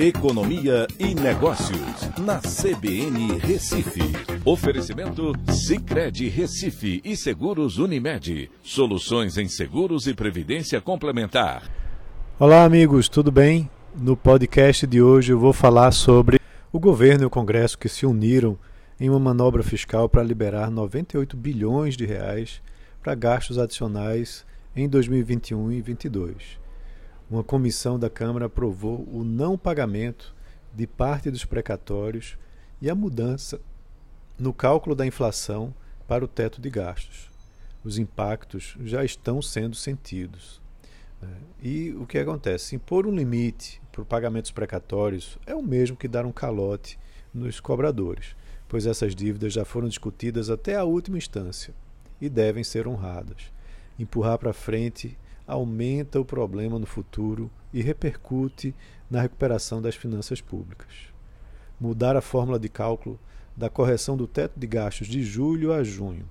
Economia e Negócios, na CBN Recife. Oferecimento Cicred Recife e Seguros Unimed. Soluções em seguros e previdência complementar. Olá, amigos, tudo bem? No podcast de hoje eu vou falar sobre o governo e o Congresso que se uniram em uma manobra fiscal para liberar 98 bilhões de reais para gastos adicionais em 2021 e 2022 uma comissão da Câmara aprovou o não pagamento de parte dos precatórios e a mudança no cálculo da inflação para o teto de gastos. Os impactos já estão sendo sentidos. Né? E o que acontece? Impor um limite para pagamentos precatórios é o mesmo que dar um calote nos cobradores, pois essas dívidas já foram discutidas até a última instância e devem ser honradas. Empurrar para frente aumenta o problema no futuro e repercute na recuperação das finanças públicas. Mudar a fórmula de cálculo da correção do teto de gastos de julho a junho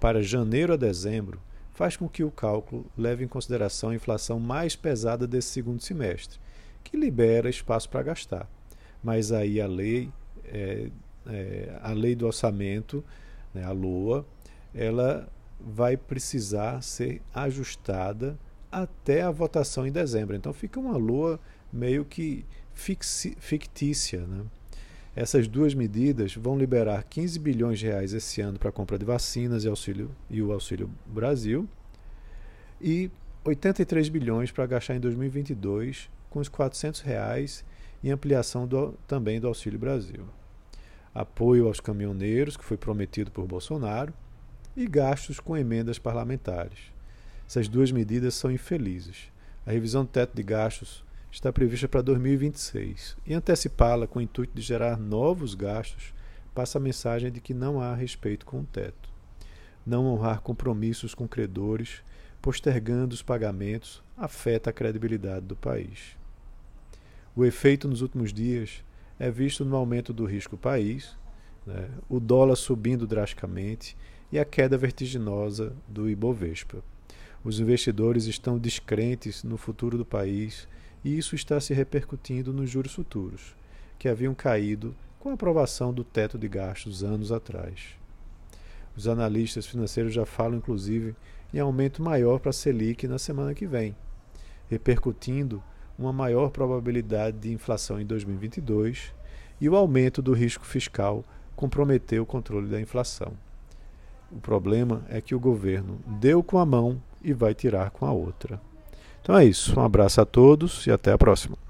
para janeiro a dezembro faz com que o cálculo leve em consideração a inflação mais pesada desse segundo semestre, que libera espaço para gastar. Mas aí a lei, é, é, a lei do orçamento, né, a LOA, ela vai precisar ser ajustada até a votação em dezembro. Então fica uma lua meio que fictícia. Né? Essas duas medidas vão liberar 15 bilhões de reais esse ano para a compra de vacinas e, auxílio, e o Auxílio Brasil e 83 bilhões para gastar em 2022 com os 400 reais em ampliação do, também do Auxílio Brasil. Apoio aos caminhoneiros, que foi prometido por Bolsonaro, e gastos com emendas parlamentares. Essas duas medidas são infelizes. A revisão do teto de gastos está prevista para 2026 e antecipá-la com o intuito de gerar novos gastos passa a mensagem de que não há respeito com o teto. Não honrar compromissos com credores, postergando os pagamentos, afeta a credibilidade do país. O efeito nos últimos dias é visto no aumento do risco país, né, o dólar subindo drasticamente e a queda vertiginosa do Ibovespa. Os investidores estão descrentes no futuro do país e isso está se repercutindo nos juros futuros, que haviam caído com a aprovação do teto de gastos anos atrás. Os analistas financeiros já falam, inclusive, em aumento maior para a Selic na semana que vem, repercutindo uma maior probabilidade de inflação em 2022 e o aumento do risco fiscal comprometeu o controle da inflação. O problema é que o governo deu com a mão e vai tirar com a outra. Então é isso. Um abraço a todos e até a próxima.